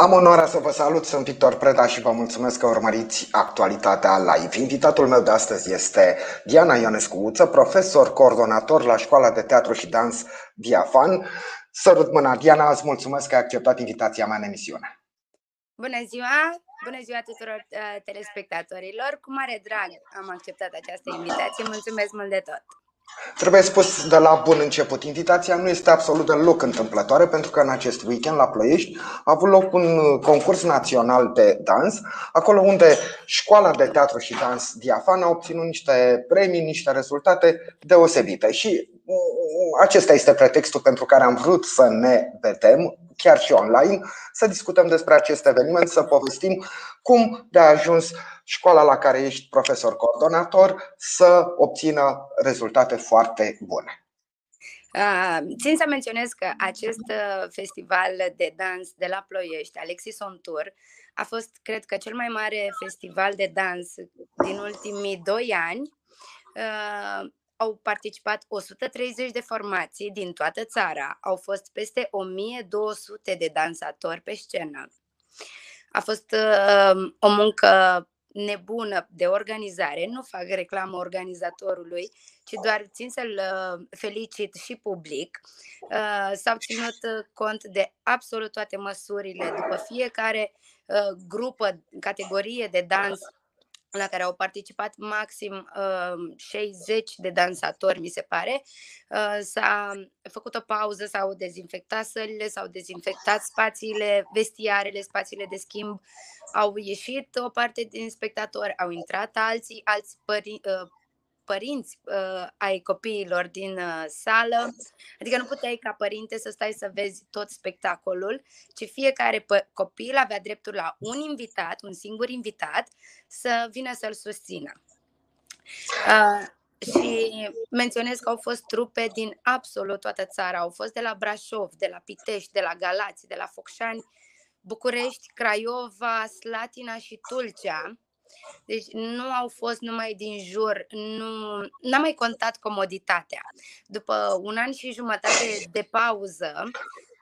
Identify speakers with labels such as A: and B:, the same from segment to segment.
A: Am onoarea să vă salut, sunt Victor Preda și vă mulțumesc că urmăriți actualitatea live. Invitatul meu de astăzi este Diana Ionescu-Uță, profesor coordonator la Școala de Teatru și Dans Diafan. Sărut mâna, Diana, îți mulțumesc că ai acceptat invitația mea în emisiune.
B: Bună ziua! Bună ziua tuturor uh, telespectatorilor! Cu mare drag am acceptat această invitație. Mulțumesc mult de tot!
A: Trebuie spus de la bun început, invitația nu este absolut deloc întâmplătoare pentru că în acest weekend la Ploiești a avut loc un concurs național de dans, acolo unde școala de teatru și dans Diafan a obținut niște premii, niște rezultate deosebite. Și mm, acesta este pretextul pentru care am vrut să ne vedem chiar și online, să discutăm despre acest eveniment, să povestim cum de a ajuns școala la care ești profesor coordonator să obțină rezultate foarte bune.
B: Țin să menționez că acest uh, festival de dans de la Ploiești, Alexis on Tour, a fost, cred că, cel mai mare festival de dans din ultimii doi ani. Uh, au participat 130 de formații din toată țara, au fost peste 1200 de dansatori pe scenă. A fost uh, o muncă nebună de organizare, nu fac reclamă organizatorului, ci doar țin să-l uh, felicit și public. Uh, s-au ținut uh, cont de absolut toate măsurile după fiecare grupă, categorie de dans la care au participat maxim uh, 60 de dansatori, mi se pare. Uh, s-a făcut o pauză, s-au dezinfectat sălile, s-au dezinfectat spațiile, vestiarele, spațiile de schimb. Au ieșit o parte din spectatori, au intrat alții, alți pări, uh, părinți uh, ai copiilor din uh, sală. Adică nu puteai ca părinte să stai să vezi tot spectacolul, ci fiecare copil avea dreptul la un invitat, un singur invitat, să vină să-l susțină. Uh, și menționez că au fost trupe din absolut toată țara. Au fost de la Brașov, de la Pitești, de la Galați, de la Focșani, București, Craiova, Slatina și Tulcea. Deci nu au fost numai din jur, nu n-a mai contat comoditatea. După un an și jumătate de pauză,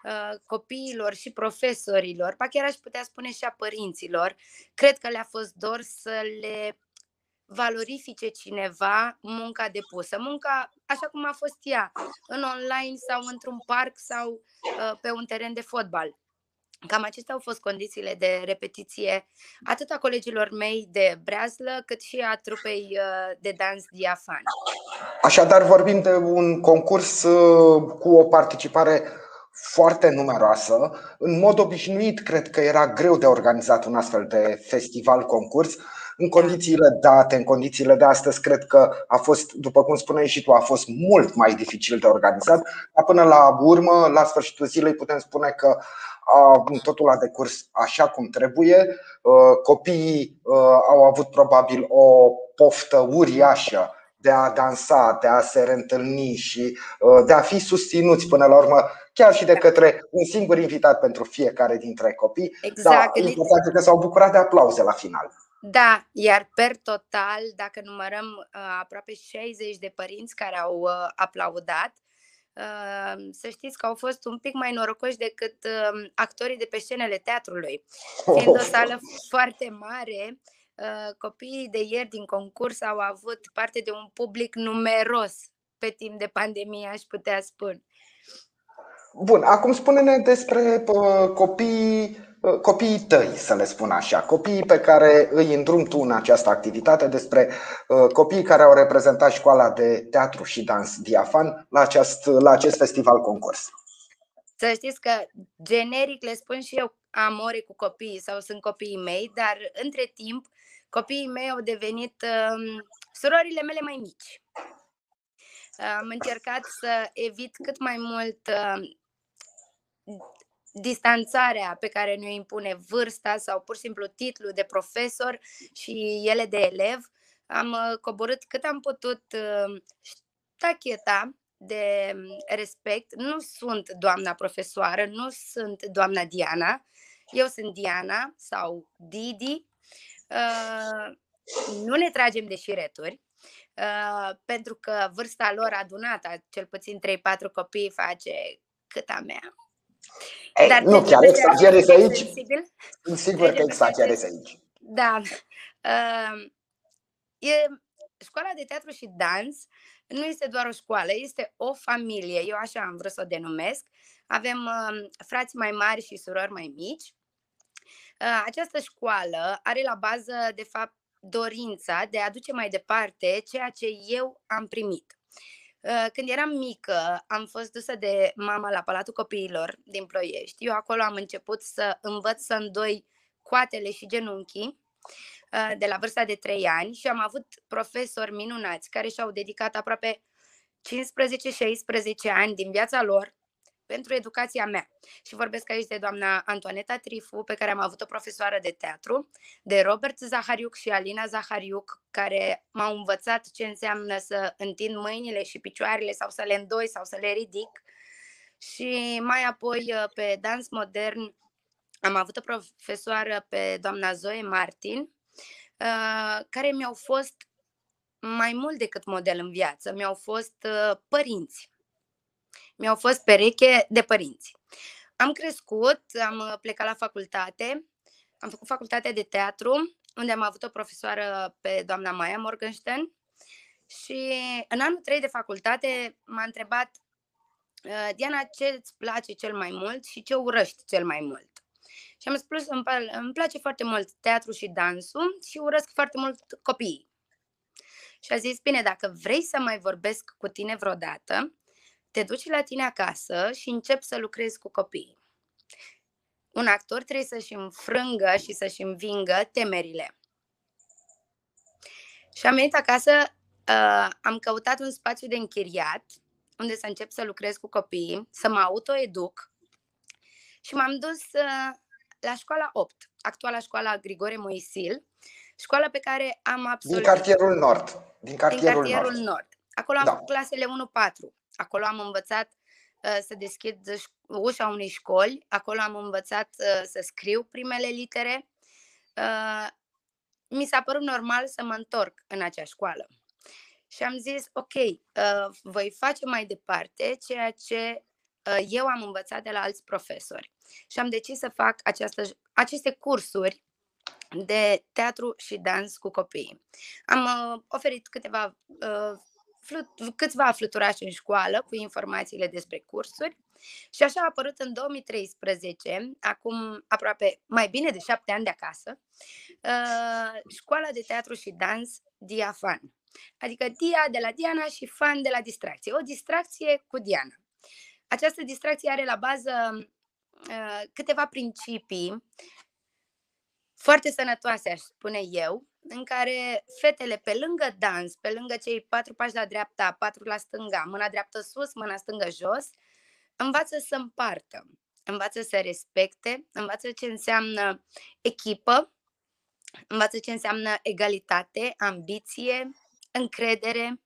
B: uh, copiilor și profesorilor, pa chiar aș putea spune și a părinților, cred că le-a fost dor să le valorifice cineva munca depusă. Munca așa cum a fost ea, în online sau într-un parc sau uh, pe un teren de fotbal. Cam acestea au fost condițiile de repetiție atât a colegilor mei de breazlă, cât și a trupei uh, de dans diafan.
A: Așadar, vorbim de un concurs uh, cu o participare foarte numeroasă. În mod obișnuit, cred că era greu de organizat un astfel de festival-concurs. În condițiile date, în condițiile de astăzi, cred că a fost, după cum spuneai și tu, a fost mult mai dificil de organizat. Dar până la urmă, la sfârșitul zilei, putem spune că totul a decurs așa cum trebuie. Copiii au avut probabil o poftă uriașă de a dansa, de a se reîntâlni și de a fi susținuți până la urmă chiar și de către un singur invitat pentru fiecare dintre copii.
B: Exact. Dar
A: important că s-au bucurat de aplauze la final.
B: Da, iar per total, dacă numărăm aproape 60 de părinți care au aplaudat, să știți că au fost un pic mai norocoși decât actorii de pe scenele teatrului. Fiind o sală foarte mare, copiii de ieri din concurs au avut parte de un public numeros pe timp de pandemie, aș putea spune.
A: Bun, acum spune-ne despre copiii Uh, copiii tăi, să le spun așa, copiii pe care îi îndrum tu în această activitate, despre uh, copiii care au reprezentat școala de teatru și dans Diafan la acest, la acest festival concurs.
B: Să știți că generic le spun și eu am ore cu copiii sau sunt copiii mei, dar între timp copiii mei au devenit um, surorile mele mai mici. Am încercat să evit cât mai mult uh, distanțarea pe care ne-o impune vârsta sau pur și simplu titlul de profesor și ele de elev, am uh, coborât cât am putut uh, ștacheta de um, respect. Nu sunt doamna profesoară, nu sunt doamna Diana, eu sunt Diana sau Didi. Uh, nu ne tragem de șireturi, pentru că vârsta lor adunată, cel puțin 3-4 copii, face cât a mea.
A: Ei, Dar nu chiar exagerezi aici. Sensibil? Sunt sigur că exagerezi aici.
B: Da. Uh, e, școala de teatru și dans nu este doar o școală, este o familie. Eu așa am vrut să o denumesc. Avem uh, frați mai mari și surori mai mici. Uh, această școală are la bază, de fapt, dorința de a duce mai departe ceea ce eu am primit. Uh, când eram mică, am fost dusă de mama la Palatul Copiilor din Ploiești. Eu acolo am început să învăț să îndoi coatele și genunchii uh, de la vârsta de 3 ani și am avut profesori minunați care și-au dedicat aproape 15-16 ani din viața lor pentru educația mea. Și vorbesc aici de doamna Antoaneta Trifu, pe care am avut o profesoară de teatru, de Robert Zahariuc și Alina Zahariuc, care m-au învățat ce înseamnă să întind mâinile și picioarele sau să le îndoi sau să le ridic. Și mai apoi uh, pe dans modern am avut o profesoară pe doamna Zoe Martin, uh, care mi-au fost mai mult decât model în viață, mi-au fost uh, părinți mi-au fost pereche de părinți. Am crescut, am uh, plecat la facultate, am făcut facultatea de teatru, unde am avut o profesoară pe doamna Maia Morgenstern și în anul 3 de facultate m-a întrebat uh, Diana, ce îți place cel mai mult și ce urăști cel mai mult? Și am spus, îmi place foarte mult teatru și dansul și urăsc foarte mult copiii. Și a zis, bine, dacă vrei să mai vorbesc cu tine vreodată, te duci la tine acasă și începi să lucrezi cu copiii. Un actor trebuie să-și înfrângă și să-și învingă temerile. Și am venit acasă, uh, am căutat un spațiu de închiriat unde să încep să lucrez cu copiii, să mă autoeduc și m-am dus uh, la școala 8, actuala școala Grigore Moisil, școala pe care am absolvit.
A: Din cartierul Nord. Din cartierul,
B: din cartierul Nord. Nord. Acolo am da. clasele 1-4. Acolo am învățat uh, să deschid ușa unei școli, acolo am învățat uh, să scriu primele litere. Uh, mi s-a părut normal să mă întorc în acea școală. Și am zis, ok, voi face mai departe ceea ce eu am învățat de la alți profesori. Și am decis să fac această, aceste cursuri de teatru și dans cu copiii. Am uh, oferit câteva uh, flut, câțiva fluturași în școală cu informațiile despre cursuri și așa a apărut în 2013, acum aproape mai bine de șapte ani de acasă, uh, școala de teatru și dans Diafan. Adică Dia de la Diana și Fan de la distracție. O distracție cu Diana. Această distracție are la bază uh, câteva principii foarte sănătoase, aș spune eu, în care fetele, pe lângă dans, pe lângă cei patru pași la dreapta, patru la stânga, mâna dreaptă sus, mâna stângă jos, învață să împartă, învață să respecte, învață ce înseamnă echipă, învață ce înseamnă egalitate, ambiție, încredere,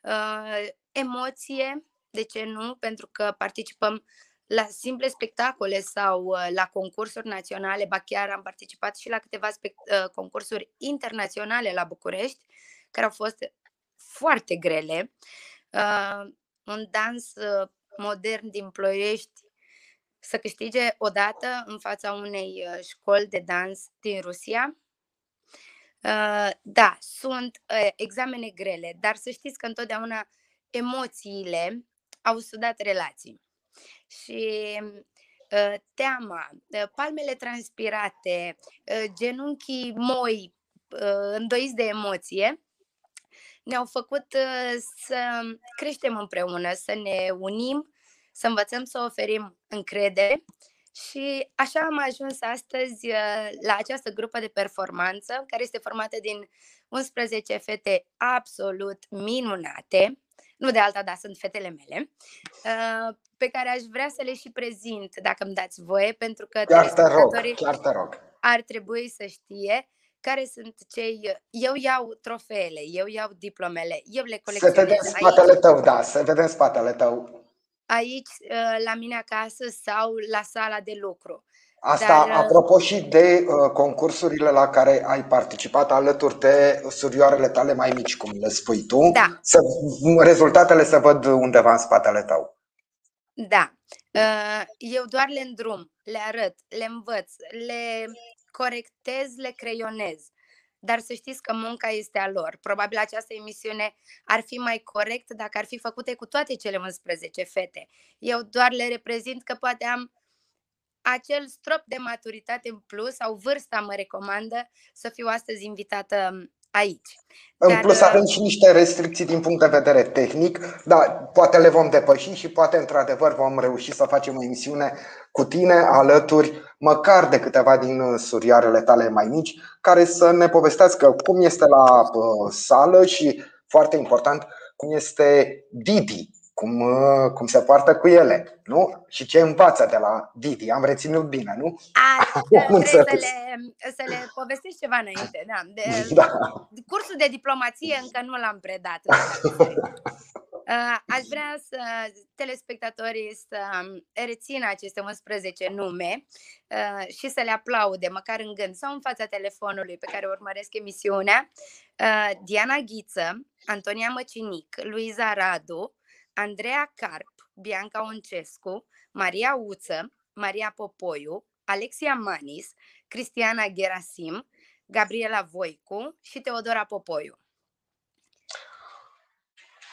B: uh, emoție, de ce nu? Pentru că participăm la simple spectacole sau uh, la concursuri naționale, ba chiar am participat și la câteva uh, concursuri internaționale la București, care au fost foarte grele. Uh, un dans modern din Ploiești să câștige odată în fața unei școli de dans din Rusia. Da, sunt examene grele, dar să știți că întotdeauna emoțiile au sudat relații și uh, teama, uh, palmele transpirate, uh, genunchii moi, uh, îndoiți de emoție, ne-au făcut uh, să creștem împreună, să ne unim, să învățăm să oferim încredere și așa am ajuns astăzi uh, la această grupă de performanță, care este formată din 11 fete absolut minunate, nu de alta, dar sunt fetele mele, uh, pe care aș vrea să le și prezint, dacă îmi dați voie, pentru că
A: chiar te rog, chiar te rog.
B: ar trebui să știe care sunt cei... Eu iau trofeele, eu iau diplomele, eu le colecționez.
A: Să vedem spatele aici, tău, da, să vedem spatele tău.
B: Aici, uh, la mine acasă sau la sala de lucru.
A: Asta Dar, uh, apropo și de uh, concursurile la care ai participat alături de surioarele tale mai mici, cum le spui tu,
B: da.
A: să, rezultatele se văd undeva în spatele tău.
B: Da. Uh, eu doar le îndrum, le arăt, le învăț, le corectez, le creionez. Dar să știți că munca este a lor. Probabil această emisiune ar fi mai corect dacă ar fi făcute cu toate cele 11 fete. Eu doar le reprezint că poate am acel strop de maturitate în plus sau vârsta mă recomandă să fiu astăzi invitată aici.
A: În Dar, plus avem uh, și niște restricții din punct de vedere tehnic, dar poate le vom depăși și poate într-adevăr vom reuși să facem o emisiune cu tine alături, măcar de câteva din uh, surioarele tale mai mici, care să ne povestească cum este la uh, sală și, foarte important, cum este Didi cum, uh, cum se poartă cu ele, nu? Și ce învață de la Didi. Am reținut bine, nu?
B: A, trebuie să le, să le povestești ceva înainte. Da. De, da. Cursul de diplomație încă nu l-am predat. Uh, aș vrea să telespectatorii să rețină aceste 11 nume uh, și să le aplaude, măcar în gând sau în fața telefonului pe care urmăresc emisiunea. Diana Ghiță, Antonia Măcinic, Luiza Radu, Andreea Carp, Bianca Oncescu, Maria Uță, Maria Popoiu, Alexia Manis, Cristiana Gerasim, Gabriela Voicu și Teodora Popoiu.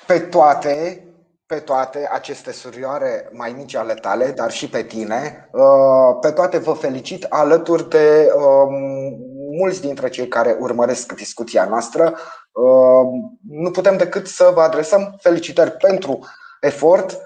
A: Pe toate, pe toate aceste surioare mai mici ale tale, dar și pe tine, uh, pe toate vă felicit alături de um, mulți dintre cei care urmăresc discuția noastră. Ehm, nu putem decât să vă adresăm felicitări pentru efort,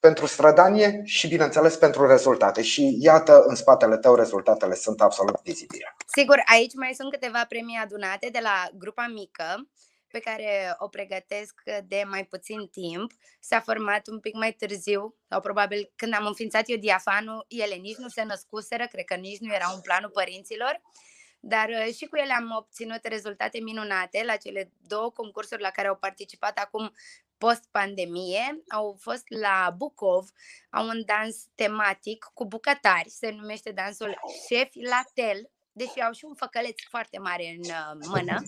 A: pentru strădanie și, bineînțeles, pentru rezultate. Și iată, în spatele tău, rezultatele sunt absolut vizibile.
B: Sigur, aici mai sunt câteva premii adunate de la grupa mică pe care o pregătesc de mai puțin timp. S-a format un pic mai târziu, sau probabil când am înființat eu diafanul, ele nici nu se născuseră, cred că nici nu era un planul părinților dar uh, și cu ele am obținut rezultate minunate la cele două concursuri la care au participat acum post-pandemie. Au fost la Bucov, au un dans tematic cu bucătari, se numește dansul Chef la Tel, deși au și un făcăleț foarte mare în uh, mână,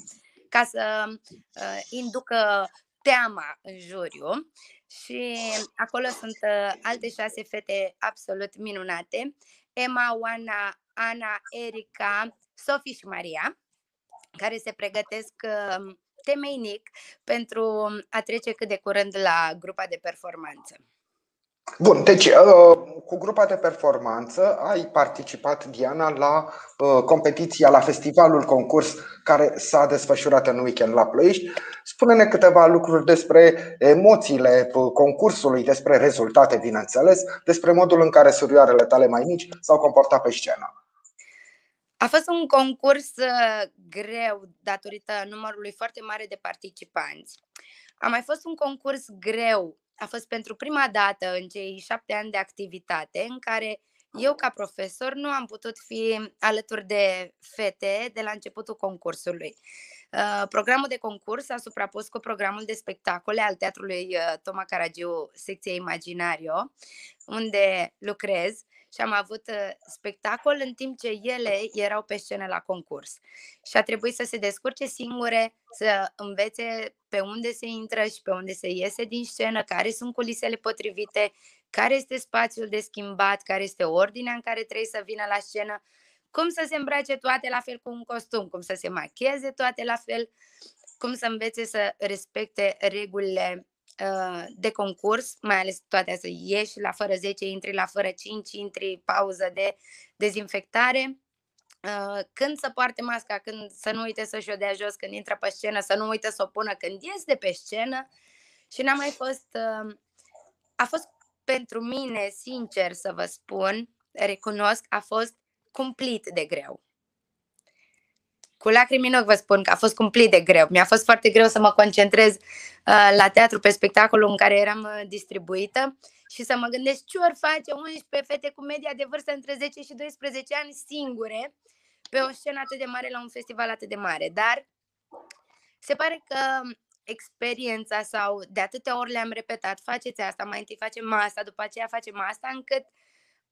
B: ca să uh, inducă teama în juriu și acolo sunt uh, alte șase fete absolut minunate. Emma, Oana, Ana, Erica, Sofie și Maria, care se pregătesc um, temeinic pentru a trece cât de curând la grupa de performanță.
A: Bun, deci uh, cu grupa de performanță ai participat, Diana, la uh, competiția, la festivalul concurs care s-a desfășurat în weekend la Ploiești. Spune-ne câteva lucruri despre emoțiile uh, concursului, despre rezultate, bineînțeles, despre modul în care surioarele tale mai mici s-au comportat pe scenă.
B: A fost un concurs uh, greu datorită numărului foarte mare de participanți. A mai fost un concurs greu. A fost pentru prima dată în cei șapte ani de activitate în care eu, ca profesor, nu am putut fi alături de fete de la începutul concursului. Uh, programul de concurs a suprapus cu programul de spectacole al Teatrului uh, Toma Caragiu, secția Imaginario, unde lucrez și am avut uh, spectacol în timp ce ele erau pe scenă la concurs. Și a trebuit să se descurce singure, să învețe pe unde se intră și pe unde se iese din scenă, care sunt culisele potrivite, care este spațiul de schimbat, care este ordinea în care trebuie să vină la scenă, cum să se îmbrace toate la fel cu un costum, cum să se machieze toate la fel, cum să învețe să respecte regulile Uh, de concurs, mai ales toate să ieși la fără 10, intri la fără 5, intri pauză de dezinfectare, uh, când să poarte masca, când să nu uite să-și o dea jos când intră pe scenă, să nu uite să o pună când ies de pe scenă. Și n-a mai fost, uh, a fost pentru mine, sincer să vă spun, recunosc, a fost cumplit de greu cu lacrimi în ochi vă spun că a fost cumplit de greu. Mi-a fost foarte greu să mă concentrez uh, la teatru pe spectacolul în care eram uh, distribuită și să mă gândesc ce ori face 11 fete cu media de vârstă între 10 și 12 ani singure pe o scenă atât de mare la un festival atât de mare. Dar se pare că experiența sau de atâtea ori le-am repetat, faceți asta, mai întâi facem asta, după aceea facem asta, încât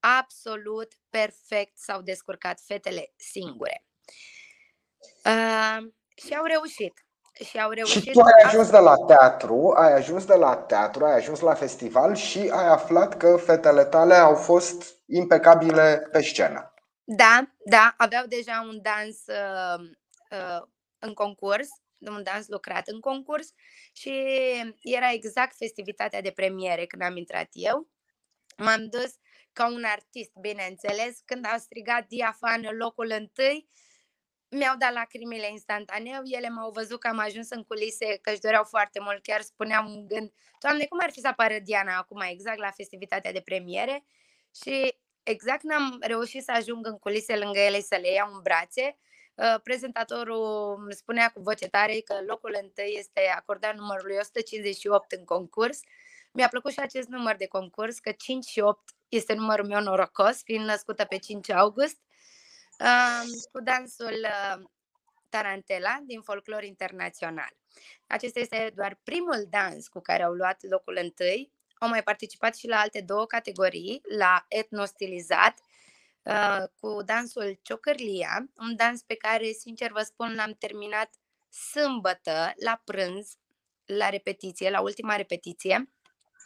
B: absolut perfect s-au descurcat fetele singure. Uh, și au reușit. și au reușit.
A: Și tu ai ajuns de la teatru, ai ajuns de la teatru, ai ajuns la festival și ai aflat că fetele tale au fost impecabile pe scenă.
B: Da, da, aveau deja un dans uh, uh, în concurs, un dans lucrat în concurs și era exact festivitatea de premiere când am intrat eu. M-am dus ca un artist, bineînțeles, când au strigat diafan în locul întâi, mi-au dat lacrimile instantaneu, ele m-au văzut că am ajuns în culise, că își doreau foarte mult, chiar spuneam în gând, Doamne, cum ar fi să apară Diana acum, exact la festivitatea de premiere? Și exact când am reușit să ajung în culise lângă ele să le iau în brațe, uh, prezentatorul îmi spunea cu voce tare că locul întâi este acordat numărului 158 în concurs. Mi-a plăcut și acest număr de concurs, că 5 și 8 este numărul meu norocos, fiind născută pe 5 august cu dansul uh, Tarantela din folclor internațional. Acesta este doar primul dans cu care au luat locul întâi. Au mai participat și la alte două categorii, la etnostilizat, uh, cu dansul Ciocărlia, un dans pe care, sincer vă spun, l-am terminat sâmbătă, la prânz, la repetiție, la ultima repetiție.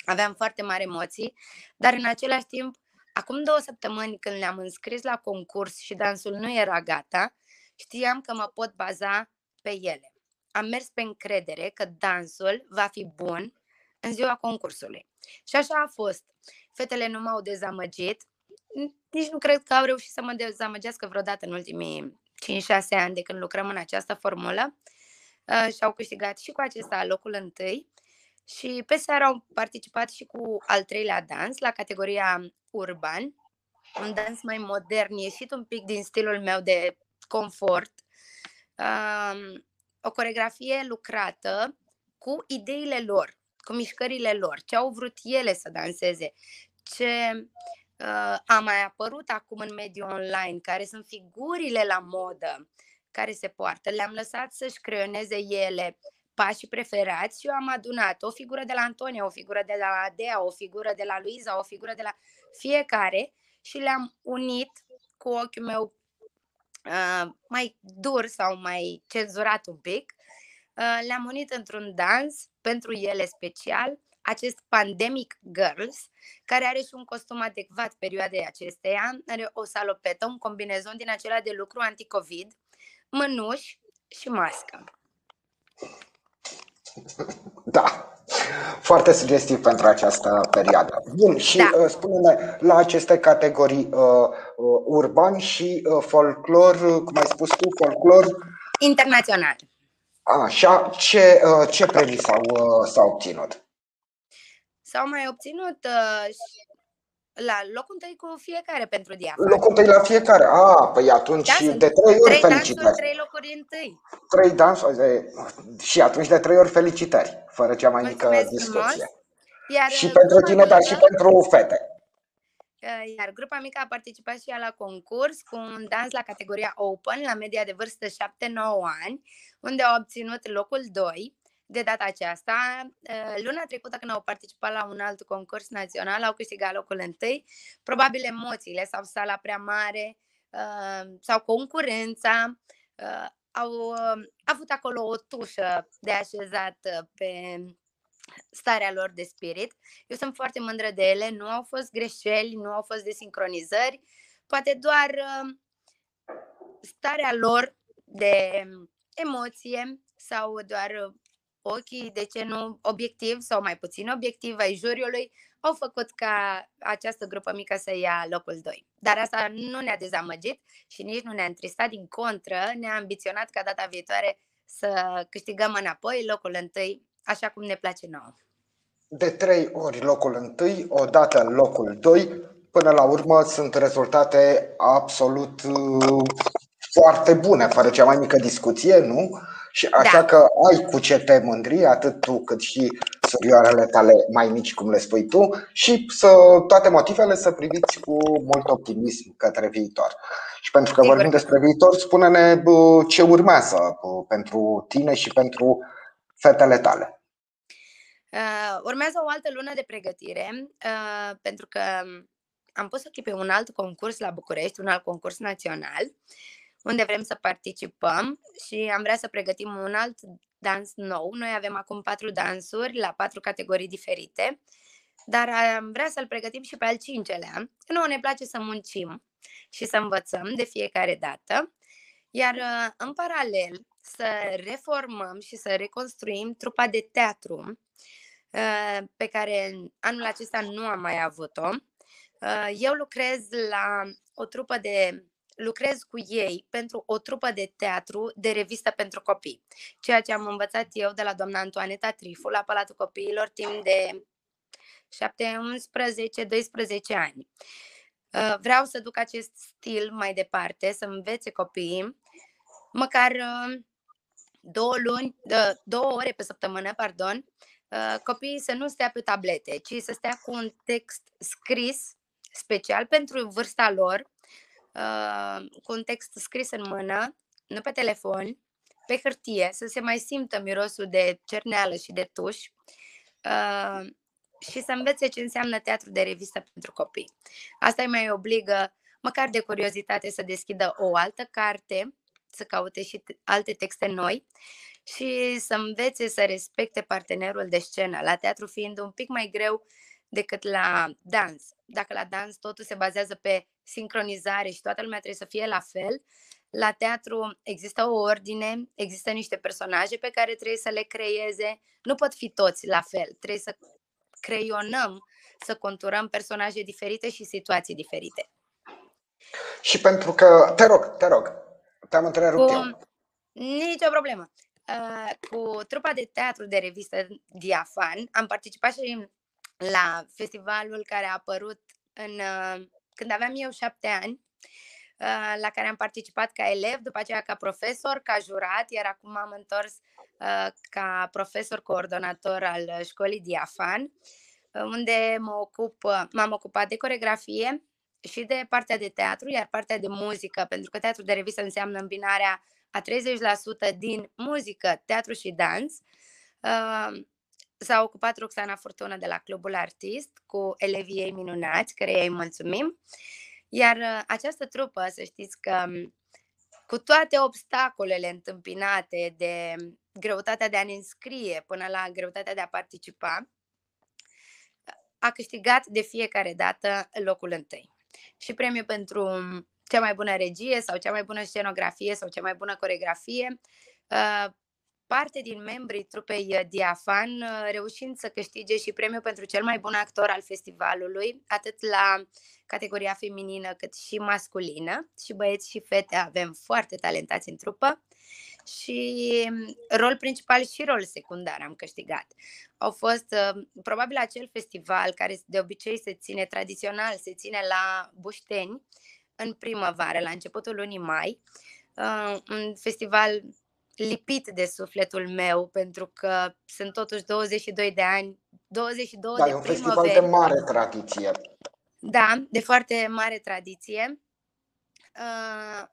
B: Aveam foarte mari emoții, dar în același timp Acum două săptămâni când ne-am înscris la concurs și dansul nu era gata, știam că mă pot baza pe ele. Am mers pe încredere că dansul va fi bun în ziua concursului. Și așa a fost. Fetele nu m-au dezamăgit, nici nu cred că au reușit să mă dezamăgească vreodată în ultimii 5-6 ani de când lucrăm în această formulă uh, și au câștigat și cu acesta locul întâi și pe seară au participat și cu al treilea dans la categoria urban, un dans mai modern, ieșit un pic din stilul meu de confort, um, o coregrafie lucrată cu ideile lor, cu mișcările lor, ce au vrut ele să danseze, ce uh, a mai apărut acum în mediul online, care sunt figurile la modă care se poartă. Le-am lăsat să-și creioneze ele pașii preferați și eu am adunat o figură de la Antonia, o figură de la Adea, o figură de la Luiza, o figură de la fiecare și le-am unit cu ochiul meu uh, mai dur sau mai cenzurat un pic. Uh, le-am unit într-un dans pentru ele special, acest Pandemic Girls, care are și un costum adecvat perioadei acesteia, are o salopetă, un combinezon din acela de lucru anticovid, mânuși și mască.
A: Da, foarte sugestiv pentru această perioadă. Bun, și da. uh, spune-ne la aceste categorii uh, uh, urban și uh, folclor, cum ai spus tu, folclor
B: internațional.
A: Așa, ce, uh, ce premii s-au, uh, s-au obținut?
B: S-au mai obținut uh, la locul întâi cu fiecare pentru diafan.
A: Locul întâi la fiecare. A, păi atunci da, de trei ori trei felicitări. Dansuri,
B: trei locuri întâi.
A: Trei dansuri și atunci de trei ori felicitări, fără cea mai mică discuție. Iar și pentru tine, dar și pentru fete.
B: Uh, iar grupa mică a participat și ea la concurs cu un dans la categoria Open, la media de vârstă 7-9 ani, unde a obținut locul 2 de data aceasta. Uh, luna trecută, când au participat la un alt concurs național, au câștigat locul întâi. Probabil emoțiile sau sala prea mare uh, sau concurența uh, au avut acolo o tușă de așezat pe starea lor de spirit. Eu sunt foarte mândră de ele, nu au fost greșeli, nu au fost desincronizări, poate doar starea lor de emoție sau doar ochii, de ce nu, obiectiv sau mai puțin obiectiv ai juriului, au făcut ca această grupă mică să ia locul 2. Dar asta nu ne-a dezamăgit și nici nu ne-a întristat, din contră, ne-a ambiționat ca data viitoare să câștigăm înapoi locul 1, așa cum ne place nouă.
A: De trei ori locul 1, odată locul 2, până la urmă sunt rezultate absolut uh, foarte bune, fără cea mai mică discuție, nu? Și așa da. că ai cu ce te mândri, atât tu cât și surioarele tale mai mici, cum le spui tu, și să, toate motivele să priviți cu mult optimism către viitor. Și pentru că Sigur. vorbim despre viitor, spune-ne ce urmează pentru tine și pentru fetele tale.
B: Uh, urmează o altă lună de pregătire, uh, pentru că am pus ochii pe un alt concurs la București, un alt concurs național, unde vrem să participăm și am vrea să pregătim un alt dans nou. Noi avem acum patru dansuri la patru categorii diferite, dar am vrea să-l pregătim și pe al cincelea. Nu, ne place să muncim și să învățăm de fiecare dată, iar în paralel să reformăm și să reconstruim trupa de teatru pe care anul acesta nu am mai avut-o. Eu lucrez la o trupă de lucrez cu ei pentru o trupă de teatru de revistă pentru copii, ceea ce am învățat eu de la doamna Antoaneta Trifu la Palatul Copiilor timp de 7, 11, 12 ani. Uh, vreau să duc acest stil mai departe, să învețe copiii măcar uh, două luni, două ore pe săptămână, pardon, uh, copiii să nu stea pe tablete, ci să stea cu un text scris special pentru vârsta lor, cu un text scris în mână, nu pe telefon, pe hârtie, să se mai simtă mirosul de cerneală și de tuș uh, și să învețe ce înseamnă teatru de revistă pentru copii. Asta îi mai obligă, măcar de curiozitate, să deschidă o altă carte, să caute și alte texte noi și să învețe să respecte partenerul de scenă, la teatru fiind un pic mai greu decât la dans. Dacă la dans totul se bazează pe sincronizare și toată lumea trebuie să fie la fel, la teatru există o ordine, există niște personaje pe care trebuie să le creeze, nu pot fi toți la fel, trebuie să creionăm, să conturăm personaje diferite și situații diferite.
A: Și pentru că, te rog, te rog, te-am întrerupt cu... eu.
B: Nicio problemă. Uh, cu trupa de teatru de revistă Diafan am participat și la festivalul care a apărut în, uh, când aveam eu șapte ani, uh, la care am participat ca elev, după aceea ca profesor, ca jurat, iar acum am întors uh, ca profesor coordonator al școlii Diafan, unde mă ocup, m-am ocupat de coregrafie și de partea de teatru, iar partea de muzică, pentru că teatru de revistă înseamnă îmbinarea a 30% din muzică, teatru și dans, s-a ocupat Roxana Furtună de la Clubul Artist cu elevii ei minunați, care îi mulțumim. Iar uh, această trupă, să știți că um, cu toate obstacolele întâmpinate de greutatea de a ne înscrie până la greutatea de a participa, a câștigat de fiecare dată locul întâi. Și premiul pentru um, cea mai bună regie sau cea mai bună scenografie sau cea mai bună coregrafie uh, parte din membrii trupei uh, Diafan, uh, reușind să câștige și premiul pentru cel mai bun actor al festivalului, atât la categoria feminină cât și masculină. Și băieți și fete avem foarte talentați în trupă și um, rol principal și rol secundar am câștigat. Au fost uh, probabil acel festival care de obicei se ține tradițional, se ține la Bușteni în primăvară, la începutul lunii mai, un festival lipit de sufletul meu, pentru că sunt totuși 22 de ani, 22
A: da,
B: de
A: e un festival de mare tradiție.
B: Da, de foarte mare tradiție. Uh,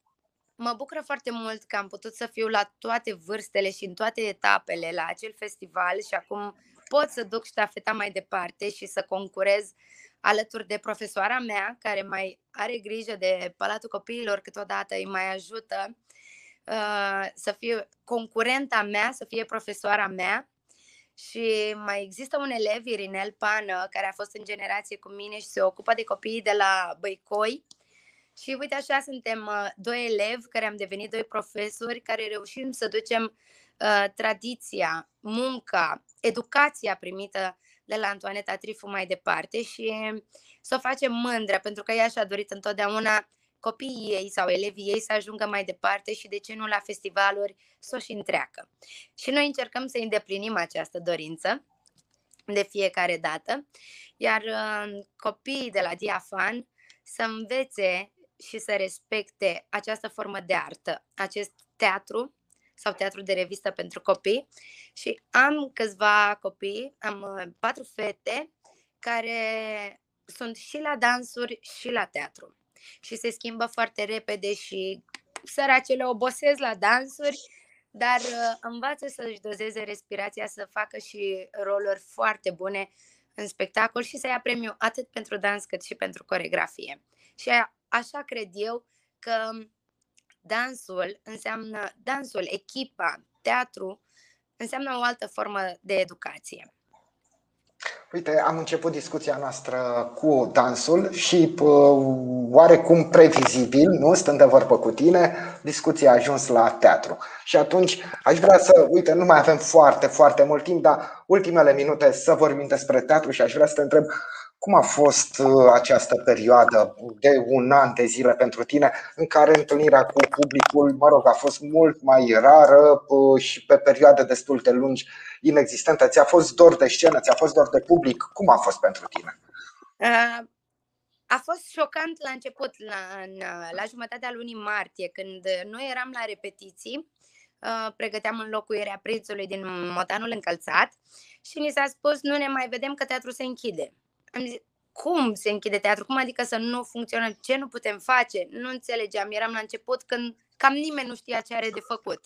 B: mă bucură foarte mult că am putut să fiu la toate vârstele și în toate etapele la acel festival și acum pot să duc ștafeta mai departe și să concurez alături de profesoara mea, care mai are grijă de Palatul Copiilor, câteodată îi mai ajută Uh, să fie concurenta mea, să fie profesoara mea. Și mai există un elev, Irinel Pană, care a fost în generație cu mine și se ocupă de copiii de la Băicoi. Și uite așa suntem uh, doi elevi care am devenit doi profesori care reușim să ducem uh, tradiția, munca, educația primită de la Antoaneta Trifu mai departe și să o facem mândră, pentru că ea și-a dorit întotdeauna copiii ei sau elevii ei să ajungă mai departe și de ce nu la festivaluri să o și întreacă. Și noi încercăm să îndeplinim această dorință de fiecare dată, iar uh, copiii de la Diafan să învețe și să respecte această formă de artă, acest teatru sau teatru de revistă pentru copii și am câțiva copii, am uh, patru fete care sunt și la dansuri și la teatru și se schimbă foarte repede și săracele obosesc la dansuri, dar uh, învață să-și dozeze respirația, să facă și roluri foarte bune în spectacol și să ia premiu atât pentru dans cât și pentru coregrafie. Și așa cred eu că dansul înseamnă, dansul, echipa, teatru, înseamnă o altă formă de educație.
A: Uite, am început discuția noastră cu dansul și oarecum previzibil, nu, stând de vorbă cu tine, discuția a ajuns la teatru. Și atunci aș vrea să, uite, nu mai avem foarte, foarte mult timp, dar ultimele minute să vorbim despre teatru și aș vrea să te întreb cum a fost uh, această perioadă de un an de zile pentru tine în care întâlnirea cu publicul, mă rog, a fost mult mai rară uh, și pe perioade destul de lungi inexistentă? Ți-a fost dor de scenă, ți-a fost dor de public? Cum a fost pentru tine?
B: Uh, a fost șocant la început, la, la jumătatea lunii martie, când noi eram la repetiții, pregăteam înlocuirea prințului din Motanul încălțat și ni s-a spus nu ne mai vedem că teatrul se închide. Am zis, cum se închide teatru? Cum adică să nu funcționăm? Ce nu putem face? Nu înțelegeam. Eram la început când cam nimeni nu știa ce are de făcut.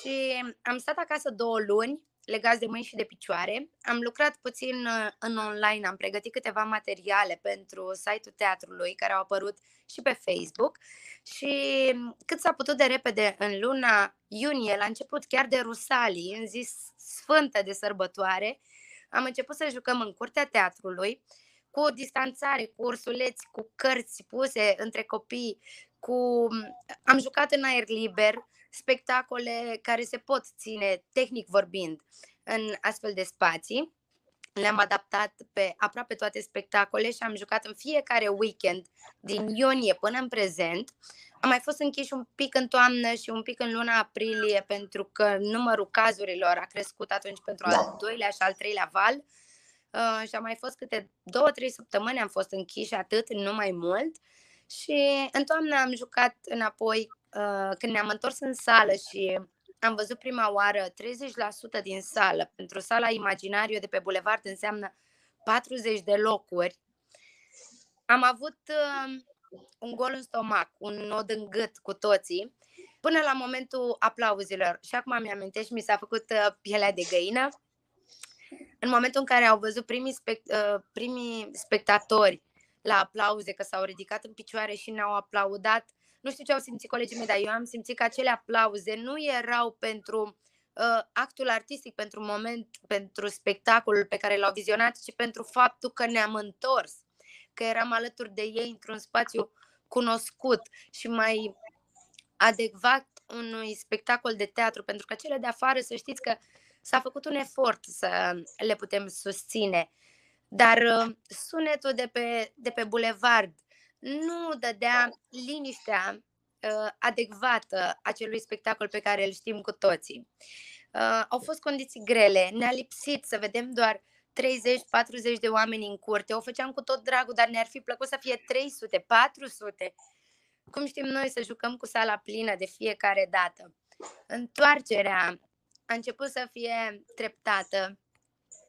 B: Și am stat acasă două luni, legați de mâini și de picioare. Am lucrat puțin uh, în online, am pregătit câteva materiale pentru site-ul teatrului care au apărut și pe Facebook și cât s-a putut de repede în luna iunie, la început chiar de Rusalii, în zi sfântă de sărbătoare, am început să jucăm în curtea teatrului, cu o distanțare, cu ursuleți, cu cărți puse între copii, cu... am jucat în aer liber, spectacole care se pot ține, tehnic vorbind, în astfel de spații. Le-am adaptat pe aproape toate spectacole și am jucat în fiecare weekend din iunie până în prezent. Am mai fost închiși un pic în toamnă și un pic în luna aprilie pentru că numărul cazurilor a crescut atunci pentru da. al doilea și al treilea val. Uh, și am mai fost câte două, trei săptămâni am fost închiși atât, nu mai mult. Și în toamnă am jucat înapoi uh, când ne-am întors în sală și am văzut prima oară 30% din sală. Pentru sala Imaginariu de pe Bulevard înseamnă 40 de locuri. Am avut uh, un gol în stomac, un nod în gât cu toții, până la momentul aplauzilor. Și acum mi-amintesc și mi s-a făcut uh, pielea de găină. În momentul în care au văzut primii, spect, uh, primii spectatori la aplauze, că s-au ridicat în picioare și ne-au aplaudat, nu știu ce au simțit colegii mei, dar eu am simțit că acele aplauze nu erau pentru uh, actul artistic, pentru moment, pentru spectacolul pe care l-au vizionat, ci pentru faptul că ne-am întors că eram alături de ei într-un spațiu cunoscut și mai adecvat unui spectacol de teatru, pentru că cele de afară, să știți că s-a făcut un efort să le putem susține, dar uh, sunetul de pe, de pe bulevard nu dădea liniștea uh, adecvată acelui spectacol pe care îl știm cu toții. Uh, au fost condiții grele, ne-a lipsit să vedem doar 30-40 de oameni în curte. O făceam cu tot dragul, dar ne-ar fi plăcut să fie 300, 400. Cum știm noi să jucăm cu sala plină de fiecare dată? Întoarcerea a început să fie treptată.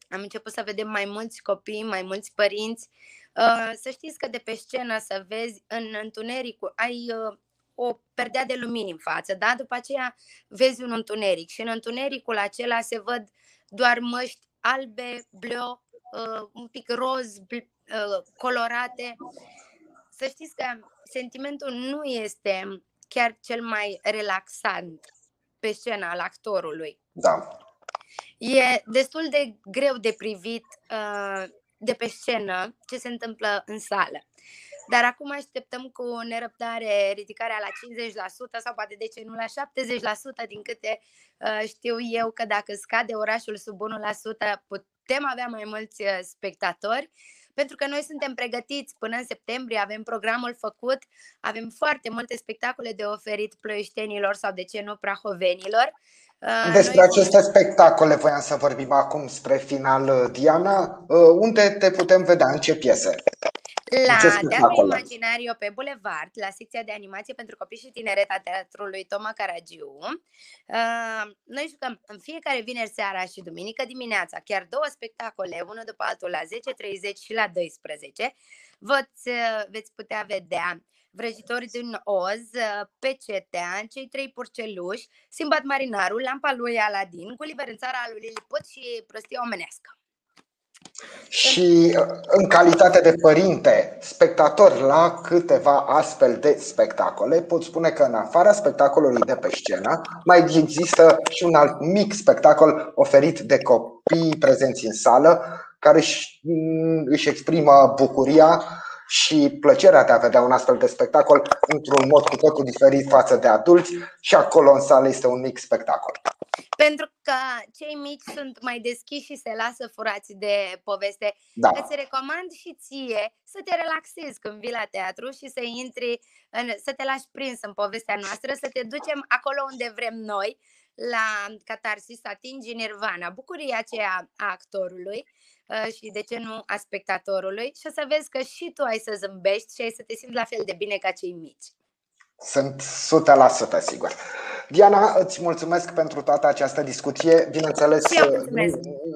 B: Am început să vedem mai mulți copii, mai mulți părinți. Uh, să știți că de pe scenă să vezi în întunericul, ai uh, o perdea de lumini în față, da? După aceea vezi un întuneric și în întunericul acela se văd doar măști albe, bleu, uh, un pic roz, uh, colorate. Să știți că sentimentul nu este chiar cel mai relaxant pe scena al actorului.
A: Da.
B: E destul de greu de privit uh, de pe scenă ce se întâmplă în sală. Dar acum așteptăm cu nerăbdare ridicarea la 50% sau poate de ce nu la 70% din câte uh, știu eu că dacă scade orașul sub 1% putem avea mai mulți uh, spectatori pentru că noi suntem pregătiți până în septembrie, avem programul făcut, avem foarte multe spectacole de oferit ploieștenilor sau de ce nu prahovenilor.
A: Uh, Despre noi... aceste spectacole voiam să vorbim acum spre final, Diana. Unde te putem vedea? În ce piese?
B: La Teatrul Imaginario pe Boulevard, la secția de animație pentru copii și tineret a Teatrului Toma Caragiu. Uh, noi jucăm în fiecare vineri seara și duminică dimineața, chiar două spectacole, unul după altul la 10.30 și la 12. Veți, uh, veți putea vedea vrăjitorii din Oz, uh, Pecetea, cei trei porceluși, Simbat Marinarul, Lampa lui Aladin, Gulliver în țara lui Lilliput și Prostia omenească.
A: Și uh, în calitate de părinte, spectator la câteva astfel de spectacole, pot spune că în afara spectacolului de pe scenă, mai există și un alt mic spectacol oferit de copii prezenți în sală, care își, mm, își exprimă bucuria și plăcerea de a vedea un astfel de spectacol într-un mod cu totul diferit față de adulți și acolo în sală este un mic spectacol.
B: Pentru că cei mici sunt mai deschiși și se lasă furați de poveste. Da. Îți recomand și ție să te relaxezi când vii la teatru și să intri, în, să te lași prins în povestea noastră, să te ducem acolo unde vrem noi, la catarsis, să atingi nirvana, bucuria aceea a actorului uh, și de ce nu a spectatorului și o să vezi că și tu ai să zâmbești și ai să te simți la fel de bine ca cei mici.
A: Sunt 100% sigur. Diana, îți mulțumesc pentru toată această discuție. Bineînțeles,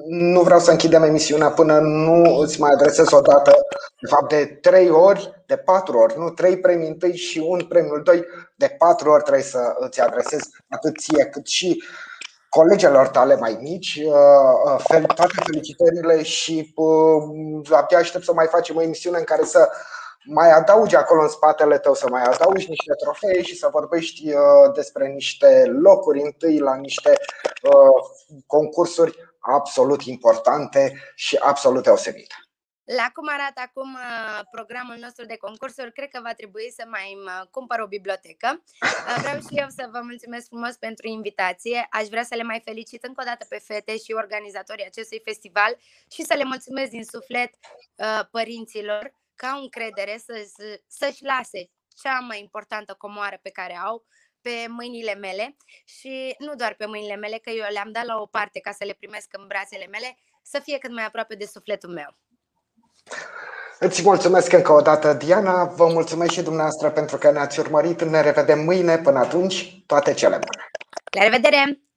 A: nu vreau să închidem emisiunea până nu îți mai adresez o dată, de fapt de trei ori, de patru ori, nu trei premii întâi și un premiul doi, de patru ori trebuie să îți adresez atât ție cât și colegilor tale mai mici, uh, uh, toate felicitările și uh, abia aștept să mai facem o emisiune în care să mai adaugi acolo în spatele tău, să mai adaugi niște trofee și să vorbești uh, despre niște locuri întâi la niște uh, concursuri absolut importante și absolut deosebite.
B: La cum arată acum uh, programul nostru de concursuri, cred că va trebui să mai cumpăr o bibliotecă. Vreau și eu să vă mulțumesc frumos pentru invitație. Aș vrea să le mai felicit încă o dată pe fete și organizatorii acestui festival și să le mulțumesc din suflet părinților că au încredere să, să-și lase cea mai importantă comoară pe care au pe mâinile mele și nu doar pe mâinile mele, că eu le-am dat la o parte ca să le primesc în brațele mele, să fie cât mai aproape de sufletul meu.
A: Îți mulțumesc încă o dată, Diana. Vă mulțumesc și dumneavoastră pentru că ne-ați urmărit. Ne revedem mâine. Până atunci, toate cele bune.
B: La revedere!